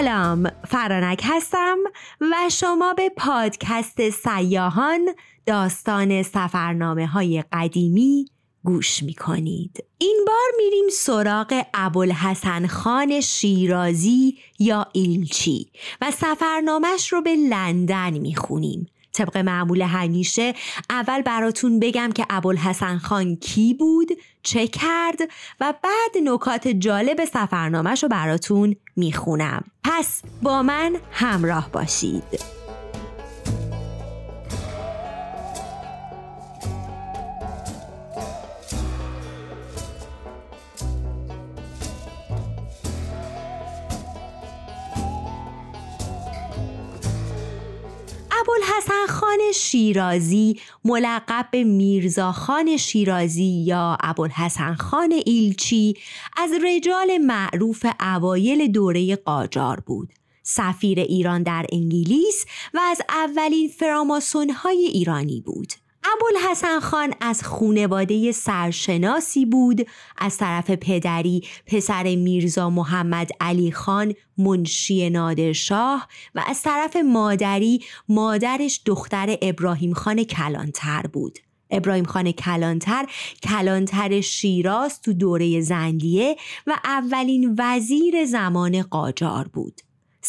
سلام فرانک هستم و شما به پادکست سیاهان داستان سفرنامه های قدیمی گوش می کنید. این بار میریم سراغ ابوالحسن خان شیرازی یا ایلچی و سفرنامش رو به لندن می خونیم. طبق معمول همیشه اول براتون بگم که ابوالحسن خان کی بود چه کرد و بعد نکات جالب سفرنامهش رو براتون می‌خونم. پس با من همراه باشید. ابوالحسن خان شیرازی ملقب به میرزا خان شیرازی یا ابوالحسن خان ایلچی از رجال معروف اوایل دوره قاجار بود. سفیر ایران در انگلیس و از اولین فراماسون های ایرانی بود. ابوالحسن خان از خونواده سرشناسی بود. از طرف پدری پسر میرزا محمد علی خان منشی نادرشاه و از طرف مادری مادرش دختر ابراهیم خان کلانتر بود. ابراهیم خان کلانتر کلانتر شیراز تو دوره زندیه و اولین وزیر زمان قاجار بود.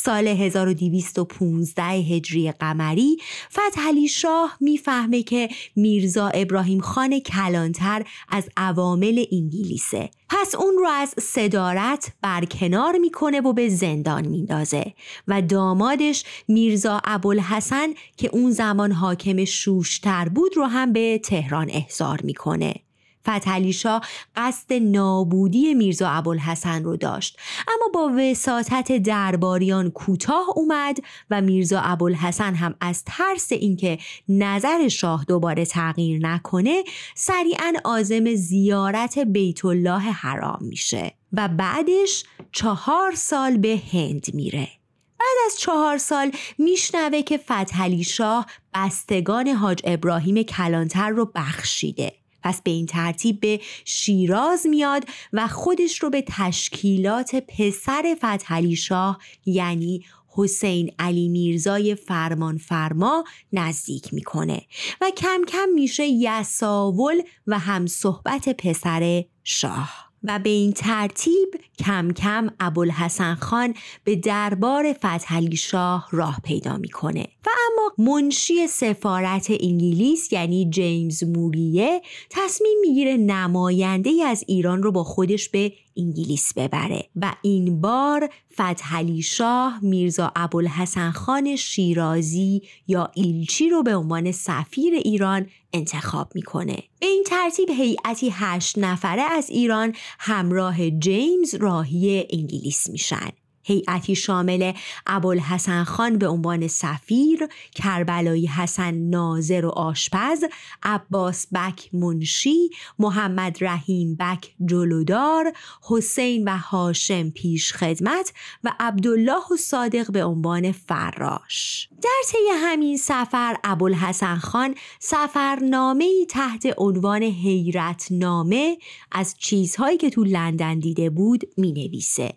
سال 1215 هجری قمری فتحعلی شاه می‌فهمه که میرزا ابراهیم خان کلانتر از عوامل انگلیسه. پس اون رو از صدارت برکنار می‌کنه و به زندان میندازه. و دامادش میرزا ابوالحسن که اون زمان حاکم شوشتر بود رو هم به تهران احضار می‌کنه. فتحعلی شاه قصد نابودی میرزا ابوالحسن رو داشت. اما با وساطت درباریان کوتاه اومد و میرزا ابوالحسن هم از ترس اینکه نظر شاه دوباره تغییر نکنه سریعا عازم زیارت بیت الله حرام میشه و بعدش چهار سال به هند میره. بعد از چهار سال میشنوه که فتحعلی شاه بستگان حاج ابراهیم کلانتر رو بخشیده. پس به این ترتیب به شیراز میاد و خودش رو به تشکیلات پسر فتحعلی شاه یعنی حسین علی میرزای فرمان فرما نزدیک می‌کنه و کم کم میشه یساول و هم صحبت پسر شاه. و به این ترتیب کم کم ابوالحسن خان به دربار فتحعلی شاه راه پیدا می‌کنه. و اما منشی سفارت انگلیس یعنی جیمز موریه تصمیم می‌گیره نماینده از ایران رو با خودش به انگلیس ببره. و این بار فتحعلی شاه میرزا ابوالحسن خان شیرازی یا ایلچی رو به عنوان سفیر ایران انتخاب می‌کنه. به این ترتیب هیئتی هشت نفره از ایران همراه جیمز راهی انگلیس میشن. هیئتی شامل ابوالحسن خان به عنوان سفیر، کربلایی حسن ناظر و آشپز، عباس بک منشی، محمد رحیم بک جلودار، حسین و هاشم پیش خدمت و عبدالله و صادق به عنوان فراش. در طی همین سفر ابوالحسن خان سفرنامه تحت عنوان حیرت نامه از چیزهایی که تو لندن دیده بود می نویسه.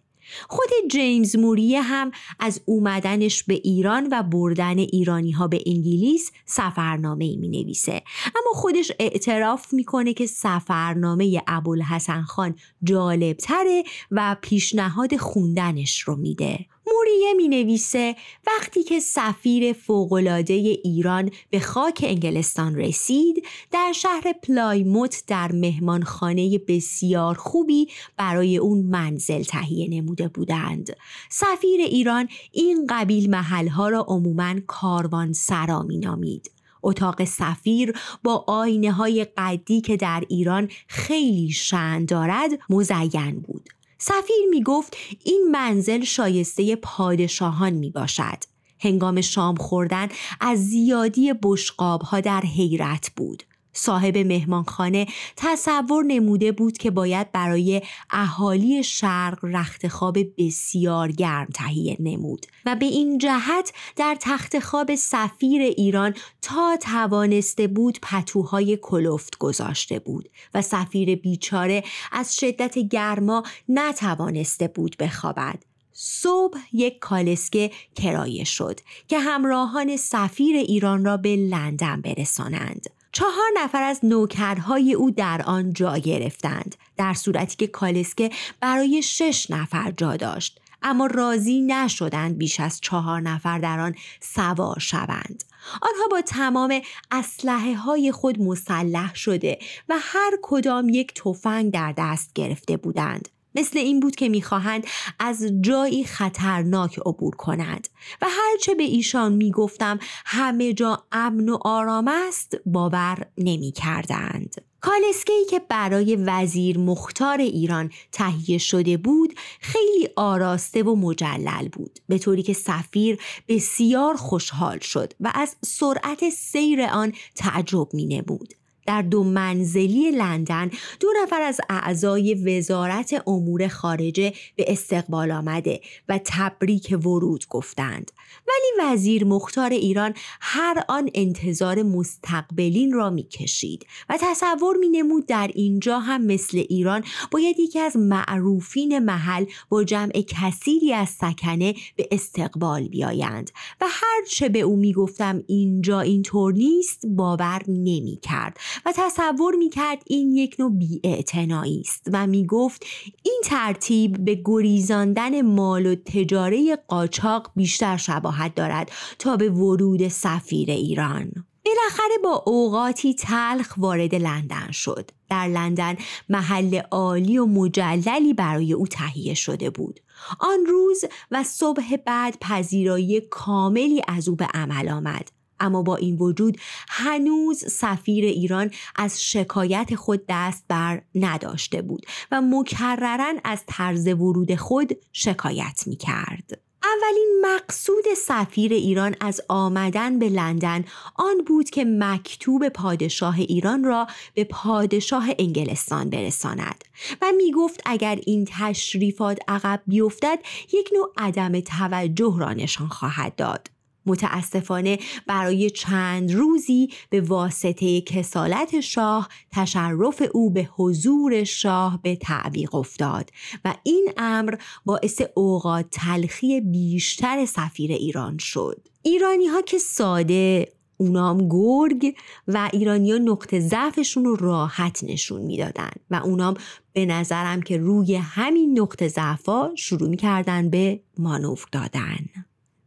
خود جیمز موریه هم از اومدنش به ایران و بردن ایرانی ها به انگلیس سفرنامه ای می نویسه اما خودش اعتراف می‌کنه که سفرنامه ابوالحسن خان جالبتره و پیشنهاد خوندنش رو میده. موریه می نویسه وقتی که سفیر فوقلاده ایران به خاک انگلستان رسید در شهر پلایموت در مهمانخانه بسیار خوبی برای اون منزل تهیه نموده بودند. سفیر ایران این قبیل محلها را عموما کاروان سرا می نامید اتاق سفیر با آینه های قدی که در ایران خیلی شن دارد مزین بود. سفیر می گفت این منزل شایسته پادشاهان می باشد. هنگام شام خوردن از زیادی بشقاب ها در حیرت بود. صاحب مهمانخانه تصور نموده بود که باید برای اهالی شرق رختخواب بسیار گرم تهیه نمود و به این جهت در تخت خواب سفیر ایران تا توانسته بود پتوهای کلفت گذاشته بود و سفیر بیچاره از شدت گرما نتوانسته بود بخوابد صبح یک کالسکه کرایه شد که همراهان سفیر ایران را به لندن برسانند. چهار نفر از نوکرهای او در آن جا گرفتند در صورتی که کالسکه برای شش نفر جا داشت. اما راضی نشدند بیش از چهار نفر در آن سوار شوند. آنها با تمام اسلحه های خود مسلح شده و هر کدام یک تفنگ در دست گرفته بودند. مثل این بود که می‌خواهند از جایی خطرناک عبور کنند و هرچه به ایشان می‌گفتم همه جا امن و آرام است باور نمی کردند. کالسکهی که برای وزیر مختار ایران تهیه شده بود خیلی آراسته و مجلل بود به طوری که سفیر بسیار خوشحال شد و از سرعت سیر آن تعجب می نمود. در دو منزلی لندن دو نفر از اعضای وزارت امور خارجه به استقبال آمده و تبریک ورود گفتند. ولی وزیر مختار ایران هر آن انتظار مستقبلین را می‌کشید و تصور می نمود در اینجا هم مثل ایران باید یکی از معروفین محل با جمع کثیری از سکنه به استقبال بیایند و هر چه به او می‌گفتم اینجا اینطور نیست باور نمی کرد و تصور می کرد این یک نوع بیاعتنایی است و می گفت این ترتیب به گریزاندن مال و تجاره قاچاق بیشتر شباهت دارد تا به ورود سفیر ایران. بالاخره با اوقاتی تلخ وارد لندن شد. در لندن محل عالی و مجللی برای او تهیه شده بود. آن روز و صبح بعد پذیرایی کاملی از او به عمل آمد. اما با این وجود هنوز سفیر ایران از شکایت خود دست بر نداشته بود و مکررن از طرز ورود خود شکایت می کرد. اولین مقصود سفیر ایران از آمدن به لندن آن بود که مکتوب پادشاه ایران را به پادشاه انگلستان برساند و می گفت اگر این تشریفات عقب بیفتد یک نوع عدم توجه را نشان خواهد داد. متاسفانه برای چند روزی به واسطه کسالت شاه تشرف او به حضور شاه به تعویق افتاد و این امر باعث اوقات تلخی بیشتر سفیر ایران شد. ایرانی ها که ساده اونام گرگ و ایرانی ها نقطه ضعفشون رو راحت نشون می‌دادن و اونام به نظرم که روی همین نقطه ضعفا شروع می‌کردن به مانور دادن.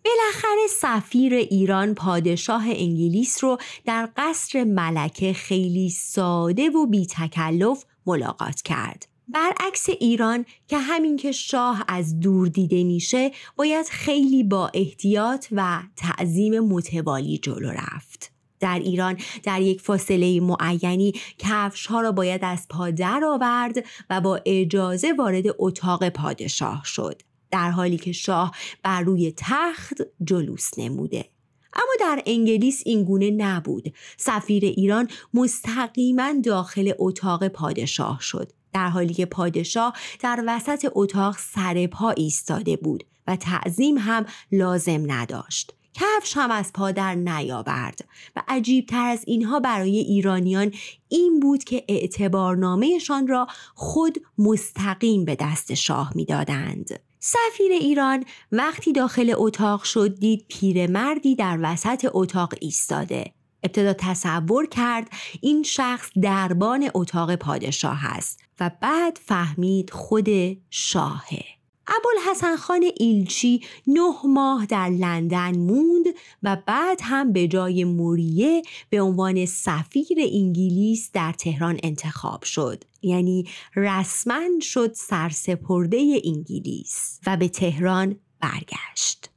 بالاخره سفیر ایران پادشاه انگلیس رو در قصر ملکه خیلی ساده و بی تکلف ملاقات کرد. برعکس ایران که همین که شاه از دور دیده میشه باید خیلی با احتیاط و تعظیم متوالی جلو رفت. در ایران در یک فاصله معینی کفش ها را باید از پا در آورد و با اجازه وارد اتاق پادشاه شد. در حالی که شاه بر روی تخت جلوس نموده. اما در انگلیس این گونه نبود. سفیر ایران مستقیما داخل اتاق پادشاه شد. در حالی که پادشاه در وسط اتاق سر پا ایستاده بود و تعظیم هم لازم نداشت. کفش هم از پا در نیاورد و عجیب تر از اینها برای ایرانیان این بود که اعتبارنامهشان را خود مستقیم به دست شاه می‌دادند. سفیر ایران وقتی داخل اتاق شد دید پیرمردی در وسط اتاق ایستاده. ابتدا تصور کرد این شخص دربان اتاق پادشاه است و بعد فهمید خود شاهه. ابوالحسن خان ایلچی نه ماه در لندن موند و بعد هم به جای موریه به عنوان سفیر انگلیس در تهران انتخاب شد. یعنی رسما شد سرسپرده انگلیس و به تهران برگشت.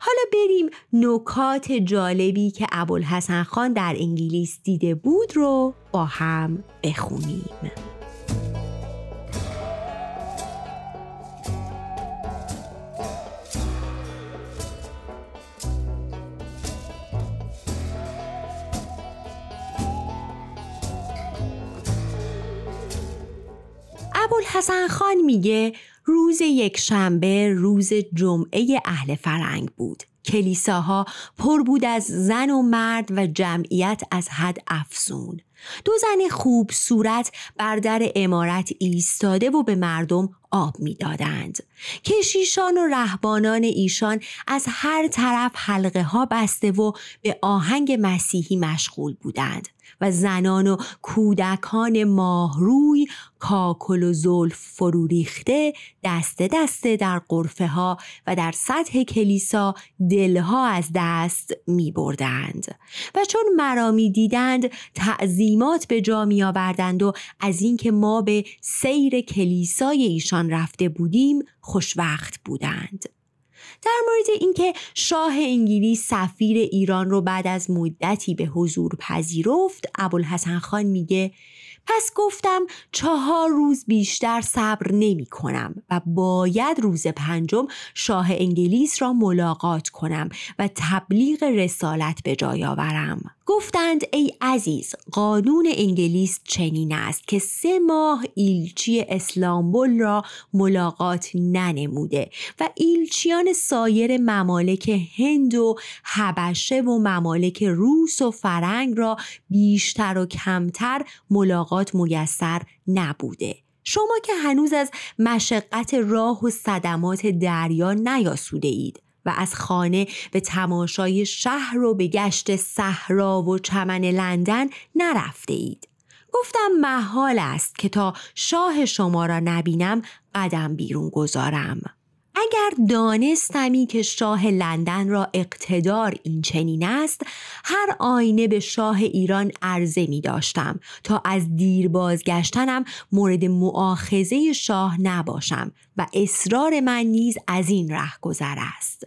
حالا بریم نکات جالبی که ابوالحسن خان در انگلیس دیده بود رو با هم بخونیم. ابوالحسن خان میگه روز یک شنبه روز جمعه اهل فرنگ بود. کلیساها پر بود از زن و مرد و جمعیت از حد افزون. دو زن خوب صورت بر در امارت ایستاده و به مردم آب می‌دادند. کشیشان و رهبانان ایشان از هر طرف حلقه ها بسته و به آهنگ مسیحی مشغول بودند. و زنان و کودکان ماهروی کاکل و زلف فرو ریخته دسته دسته در قرفه ها و در سطح کلیسا دلها از دست می بردند. و چون مرا می دیدند تعظیمات به جا می آوردند و از اینکه ما به سیر کلیسای ایشان رفته بودیم خوشوقت بودند. در مورد اینکه شاه انگلیس سفیر ایران رو بعد از مدتی به حضور پذیرفت ابوالحسن خان میگه پس گفتم چهار روز بیشتر صبر نمی کنم و باید روز پنجم شاه انگلیس را ملاقات کنم و تبلیغ رسالت به جای آورم. گفتند ای عزیز قانون انگلیس چنین است که سه ماه ایلچی اسلامبول را ملاقات ننموده و ایلچیان سایر ممالک هند و حبشه و ممالک روس و فرنگ را بیشتر و کمتر ملاقات میسر نبوده شما که هنوز از مشقت راه و صدمات دریا نیاسوده اید و از خانه به تماشای شهر و به گشت صحرا و چمن لندن نرفته اید. گفتم محال است که تا شاه شما را نبینم قدم بیرون گذارم. اگر دانستمی که شاه لندن را اقتدار این چنین است هر آینه به شاه ایران عرضه می داشتم تا از دیر بازگشتنم مورد معاخزه شاه نباشم و اصرار من نیز از این ره گذر است.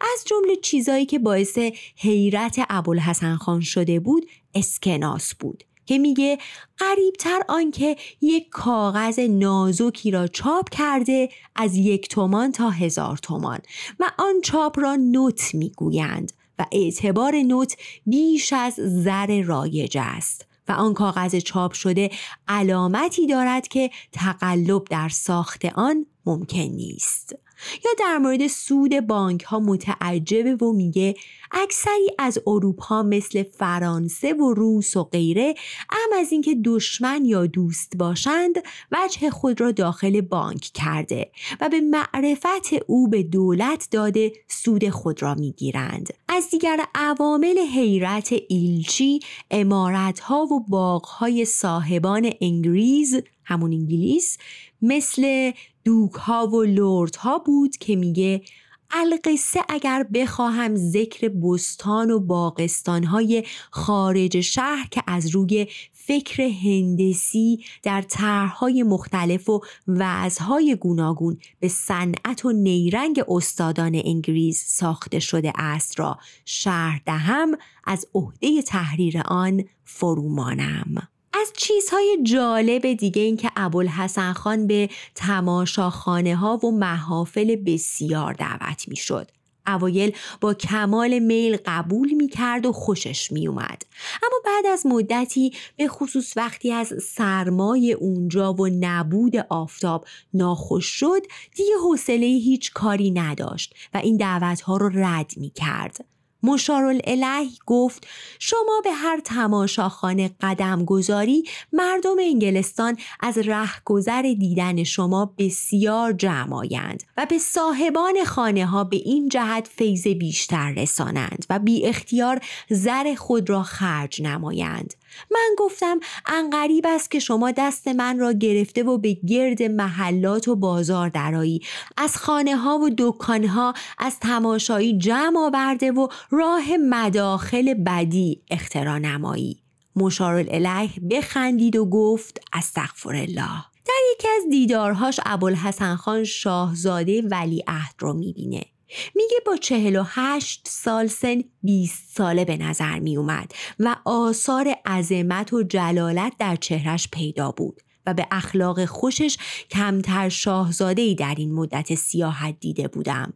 از جمله چیزایی که باعث حیرت ابوالحسن خان شده بود اسکناس بود. که میگه قریبتر آنکه یک کاغذ نازکی را چاپ کرده از یک تومان تا هزار تومان و آن چاپ را نوت می‌گویند و اعتبار نوت بیش از زر رایج است و آن کاغذ چاپ شده علامتی دارد که تقلب در ساخت آن ممکن نیست. یا در مورد سود بانک ها متعجبه و میگه اکثری از اروپا مثل فرانسه و روس و غیره ام از اینکه دشمن یا دوست باشند وجه خود را داخل بانک کرده و به معرفت او به دولت داده سود خود را می‌گیرند. از دیگر عوامل حیرت ایلچی امارت ها و باغ های صاحبان انگریز همون انگلیس مثل دوک ها و لورد ها بود که میگه القصه اگر بخواهم ذکر بستان و باغستان های خارج شهر که از روی فکر هندسی در طرحهای مختلف و وضعهای گوناگون به صنعت و نیرنگ استادان انگلیس ساخته شده است را شرح دهم از عهده تحریر آن فرومانم. از چیزهای جالب دیگه این که ابوالحسن خان به تماشاخانه ها و محافل بسیار دعوت می شد. اوایل با کمال میل قبول می کرد و خوشش می اومد. اما بعد از مدتی به خصوص وقتی از سرمای اونجا و نبود آفتاب ناخوش شد دیگه حوصله هیچ کاری نداشت و این دعوت ها رو رد می کرد. مشارالعلیه گفت شما به هر تماشاخانه قدم گذاری مردم انگلستان از رهگذر دیدن شما بسیار جمعایند و به صاحبان خانه ها به این جهت فیض بیشتر رسانند و بی اختیار زر خود را خرج نمایند. من گفتم انقریب است که شما دست من را گرفته و به گرد محلات و بازار درایی از خانه ها و دکان ها از تماشایی جمع آورده و راه مداخل بدی اختراع نمایی. مشارالعلیه بخندید و گفت استغفر الله در یکی از دیدارهاش ابوالحسن خان شاهزاده ولیعهد رو می‌بینه. میگه با چهل و هشت سال سن 20 ساله به نظر می اومد و آثار عظمت و جلالت در چهرش پیدا بود و به اخلاق خوشش کمتر شاهزاده در این مدت سیاحت دیده بودم.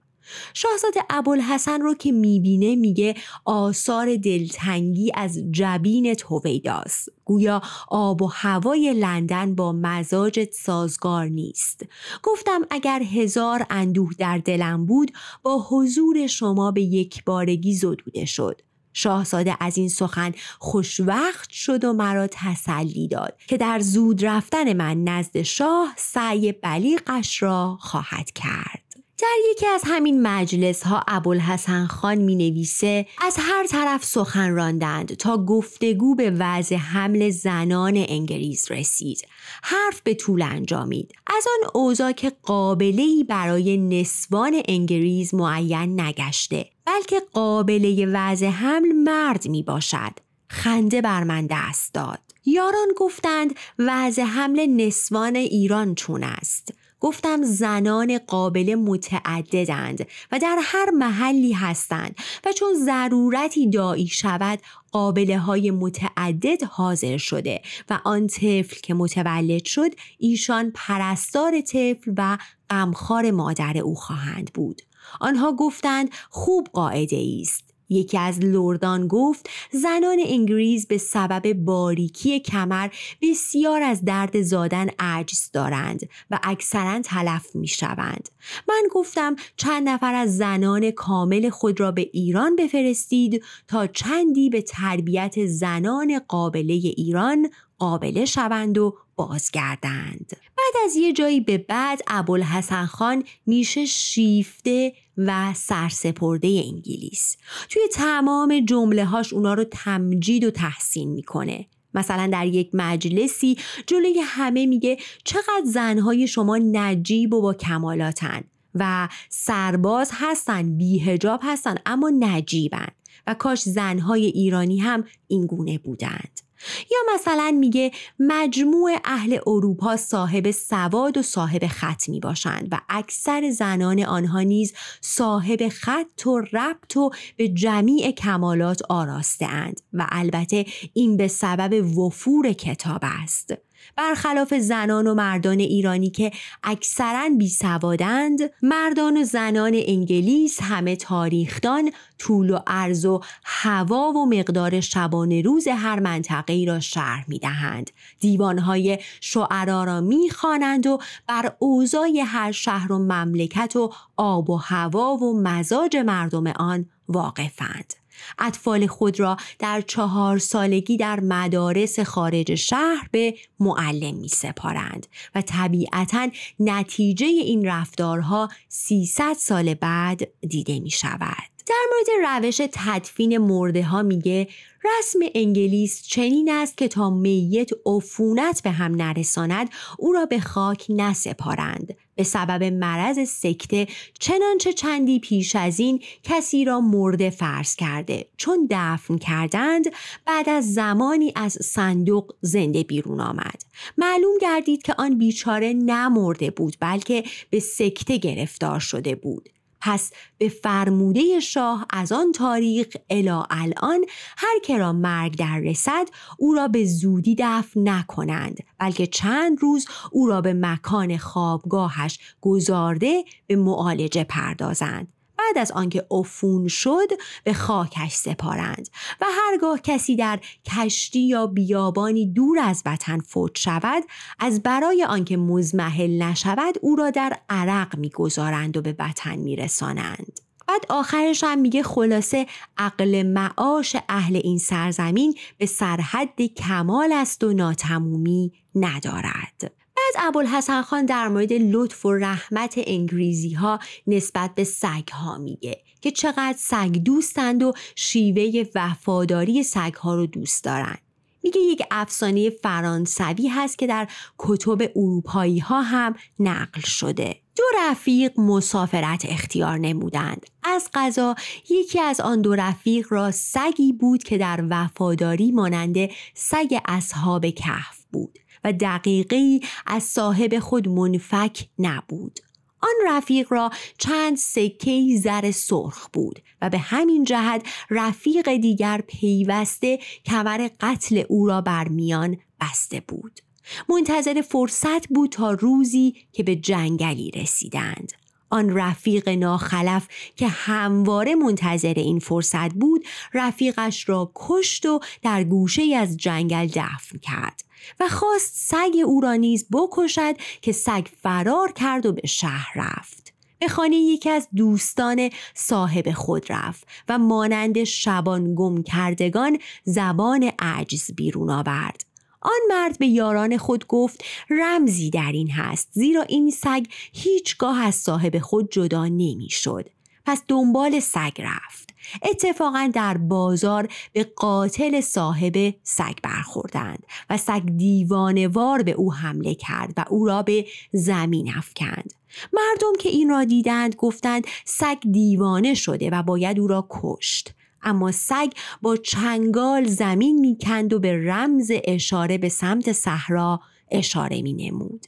شاهزاده ابوالحسن رو که می‌بینه میگه آثار دلتنگی از جبین تویداست. گویا آب و هوای لندن با مزاجت سازگار نیست. گفتم اگر هزار اندوه در دلم بود با حضور شما به یک بارگی زدوده شد. شاهزاده از این سخن خوشوقت شد و مرا تسلی داد که در زود رفتن من نزد شاه سعی بلیغش را خواهد کرد. در یکی از همین مجلس ها ابوالحسن خان می نویسه از هر طرف سخن راندند تا گفتگو به وضع حمل زنان انگلیس رسید. حرف به طول انجامید. از آن اوضاع که قابلی برای نسوان انگلیس معین نگشته بلکه قابله وضع حمل مرد می باشد خنده بر من دست داد. یاران گفتند وضع حمل نسوان ایران چون است؟ گفتم زنان قابل متعددند و در هر محلی هستند و چون ضرورتی دایی شود قابله های متعدد حاضر شده و آن طفل که متولد شد ایشان پرستار طفل و غمخوار مادر او خواهند بود. آنها گفتند خوب قاعده است. یکی از لردان گفت زنان انگلیس به سبب باریکی کمر بسیار از درد زادن عجز دارند و اکثرا تلف می شوند. من گفتم چند نفر از زنان کامل خود را به ایران بفرستید تا چندی به تربیت زنان قابله ایران قابله شوند و بازگردند بعد از یه جایی به بعد ابوالحسن خان میشه شیفته و سرسپرده انگلیس. توی تمام جمله هاش اونا رو تمجید و تحسین می‌کنه. مثلا در یک مجلسی جلوی همه میگه چقدر زنهای شما نجیب و با کمالاتن و سرباز هستن بیهجاب هستن اما نجیبن. و کاش زنهای ایرانی هم اینگونه بودند. یا مثلا میگه مجموع اهل اروپا صاحب سواد و صاحب خط می باشند و اکثر زنان آنها نیز صاحب خط و ربط و به جمیع کمالات آراسته اند و البته این به سبب وفور کتاب است. برخلاف زنان و مردان ایرانی که اکثرا بی سوادند مردان و زنان انگلیس همه تاریخدان طول و عرض و هوا و مقدار شبانه روز هر منطقه ای را شرح می دهند. دیوانهای شعرا را می خوانند و بر اوضاع هر شهر و مملکت و آب و هوا و مزاج مردم آن واقفند. اطفال خود را در چهار سالگی در مدارس خارج شهر به معلم می سپارند و طبیعتا نتیجه این رفتارها 300 سال بعد دیده می شود. در مورد روش تدفین مرده ها میگه رسم انگلیس چنین است که تا میت عفونت به هم نرساند او را به خاک نسپارند. به سبب مرض سکته چنانچه چندی پیش از این کسی را مرده فرض کرده. چون دفن کردند بعد از زمانی از صندوق زنده بیرون آمد. معلوم گردید که آن بیچاره نمرده بود بلکه به سکته گرفتار شده بود. پس به فرموده شاه از آن تاریخ الا الان هر که را مرگ در رسد او را به زودی دفن نکنند بلکه چند روز او را به مکان خوابگاهش گذارده به معالجه پردازند. بعد از آنکه عفون شد به خاکش سپارند و هرگاه کسی در کشتی یا بیابانی دور از وطن فوت شود از برای آنکه مزمحل نشود او را در عرق می‌گذارند و به وطن میرسانند. بعد آخرش هم میگه خلاصه عقل معاش اهل این سرزمین به سرحد کمال است و ناتمومی ندارد. بعد ابوالحسن خان در مورد لطف و رحمت انگریزی ها نسبت به سگ ها میگه که چقدر سگ دوستند و شیوه وفاداری سگ ها رو دوست دارند. میگه یک افسانه فرانسوی هست که در کتب اروپایی ها هم نقل شده. دو رفیق مسافرت اختیار نمودند. از قضا یکی از آن دو رفیق را سگی بود که در وفاداری ماننده سگ اصحاب کهف بود. و دقیقی از صاحب خود منفک نبود. آن رفیق را چند سکه زر سرخ بود و به همین جهت رفیق دیگر پیوسته کمر قتل او را بر میان بسته بود. منتظر فرصت بود تا روزی که به جنگلی رسیدند. آن رفیق ناخلف که همواره منتظر این فرصت بود رفیقش را کشت و در گوشه از جنگل دفن کرد و خواست سگ او را نیز بکشد که سگ فرار کرد و به شهر رفت به خانه یکی از دوستان صاحب خود رفت و مانند شبان گم کردگان زبان عجز بیرون آورد. آن مرد به یاران خود گفت رمزی در این هست زیرا این سگ هیچگاه از صاحب خود جدا نمی‌شد. پس دنبال سگ رفت. اتفاقا در بازار به قاتل صاحب سگ برخوردند و سگ دیوانوار به او حمله کرد و او را به زمین افکند. مردم که این را دیدند گفتند سگ دیوانه شده و باید او را کشت. اما سگ با چنگال زمین می‌کند و به رمز اشاره به سمت صحرا اشاره می نمود.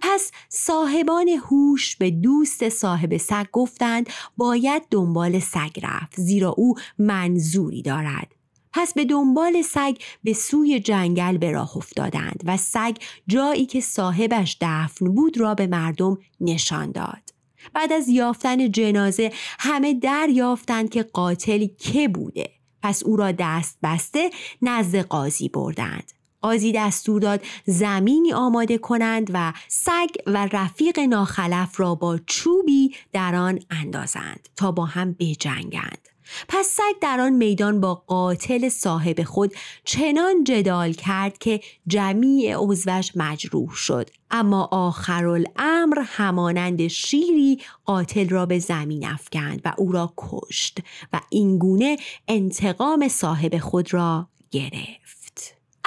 پس صاحبان هوش به دوست صاحب سگ گفتند باید دنبال سگ رفت زیرا او منظوری دارد. پس به دنبال سگ به سوی جنگل به راه افتادند و سگ جایی که صاحبش دفن بود را به مردم نشان داد. بعد از یافتن جنازه همه دریافتند که قاتل که بوده. پس او را دست بسته نزد قاضی بردند. قاضی دستور داد زمینی آماده کنند و سگ و رفیق ناخلف را با چوبی در آن اندازند تا با هم بجنگند. پس سگ در آن میدان با قاتل صاحب خود چنان جدال کرد که جمیع عضوش مجروح شد. اما آخرالامر همانند شیری قاتل را به زمین افکند و او را کشت و اینگونه انتقام صاحب خود را گرفت.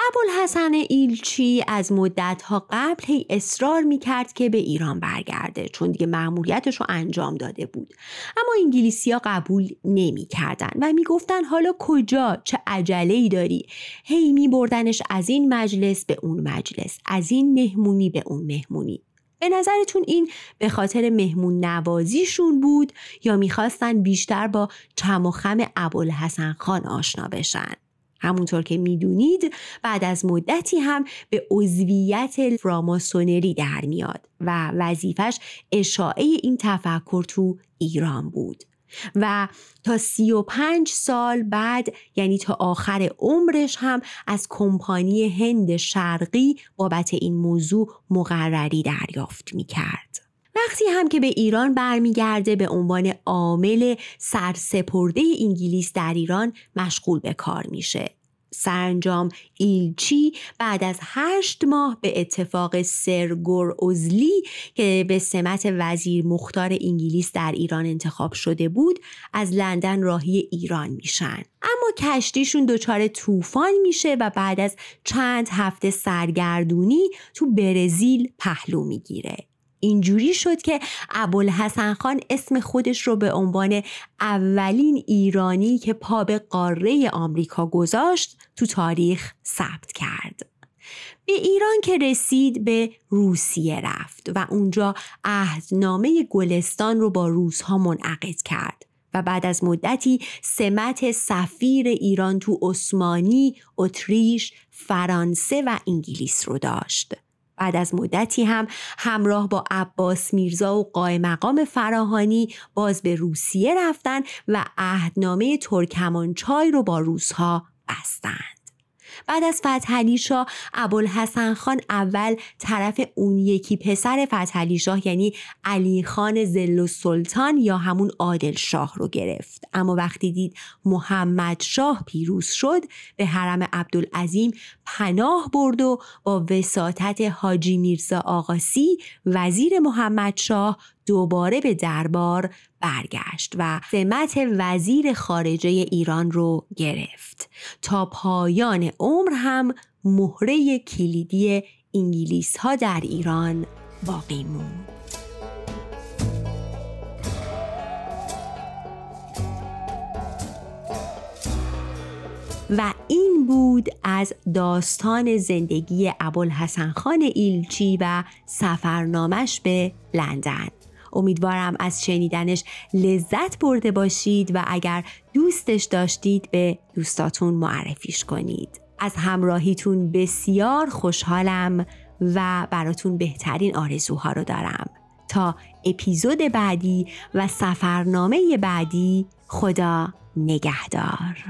ابوالحسن ایلچی از مدتها قبل هی اصرار می‌کرد که به ایران برگرده چون دیگه معمولیتش رو انجام داده بود. اما انگلیسیا قبول نمی‌کردن و می‌گفتن حالا کجا؟ چه عجله داری؟ هی میبردنش از این مجلس به اون مجلس از این مهمونی به اون مهمونی. به نظرتون این به خاطر مهمون نوازیشون بود یا می‌خواستن بیشتر با چم و خم ابوالحسن خان آشنا بشن؟ همونطور که می‌دونید بعد از مدتی هم به عضویت فراماسونری در میاد و وظیفش اشاعه این تفکر تو ایران بود و تا سی و پنج سال بعد یعنی تا آخر عمرش هم از کمپانی هند شرقی بابت این موضوع مقرری دریافت می کرد. وقتی هم که به ایران برمیگرده به عنوان عامل سرسپرده انگلیس در ایران مشغول به کار میشه. سرانجام ایلچی بعد از هشت ماه به اتفاق سرگور اوزلی که به سمت وزیر مختار انگلیس در ایران انتخاب شده بود از لندن راهی ایران میشن. اما کشتیشون دچار طوفان میشه و بعد از چند هفته سرگردونی تو برزیل پهلو می‌گیره. اینجوری شد که ابوالحسن خان اسم خودش رو به عنوان اولین ایرانی که پا به قاره آمریکا گذاشت تو تاریخ ثبت کرد. به ایران که رسید به روسیه رفت و اونجا عهدنامه گلستان رو با روزها منعقد کرد و بعد از مدتی سمت سفیر ایران تو عثمانی، اتریش، فرانسه و انگلیس رو داشت. بعد از مدتی هم همراه با عباس میرزا و قای مقام فراهانی باز به روسیه رفتن و عهدنامه ترکمانچای رو با روسها بستند. بعد از فتحعلی شاه ابوالحسن خان اول طرف اون یکی پسر فتحعلی شاه یعنی علی خان زل سلطان یا همون عادل شاه رو گرفت. اما وقتی دید محمد شاه پیروز شد به حرم عبدالعظیم پناه برد و با وساطت حاجی میرزا آقاسی وزیر محمد شاه دوباره به دربار برگشت و سمت وزیر خارجه ایران رو گرفت تا پایان عمر هم مهره کلیدی انگلیس ها در ایران باقی موند. و این بود از داستان زندگی ابوالحسن خان ایلچی و سفرنامش به لندن امیدوارم از شنیدنش لذت برده باشید و اگر دوستش داشتید به دوستاتون معرفیش کنید. از همراهیتون بسیار خوشحالم و براتون بهترین آرزوها رو دارم. تا اپیزود بعدی و سفرنامه بعدی خدا نگهدار.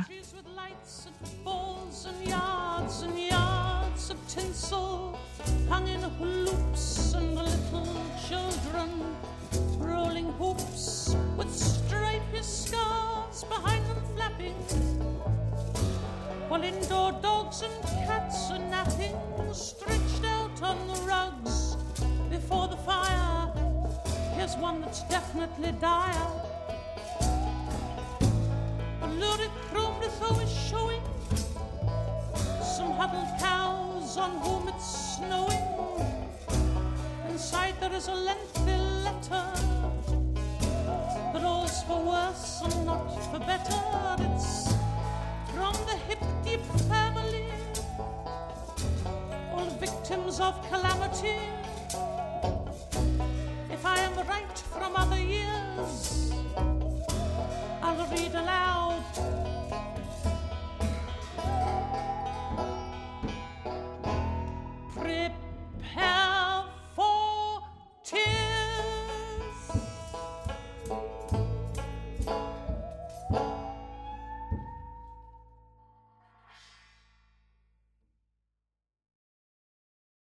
While indoor dogs and cats are napping, stretched out on the rugs before the fire. Here's one that's definitely dire. A lurid Chromlitho is showing some huddled cows on whom it's snowing. Inside there is a lengthy letter but all's for worse and not for better. It's from the hip deep family, all victims of calamity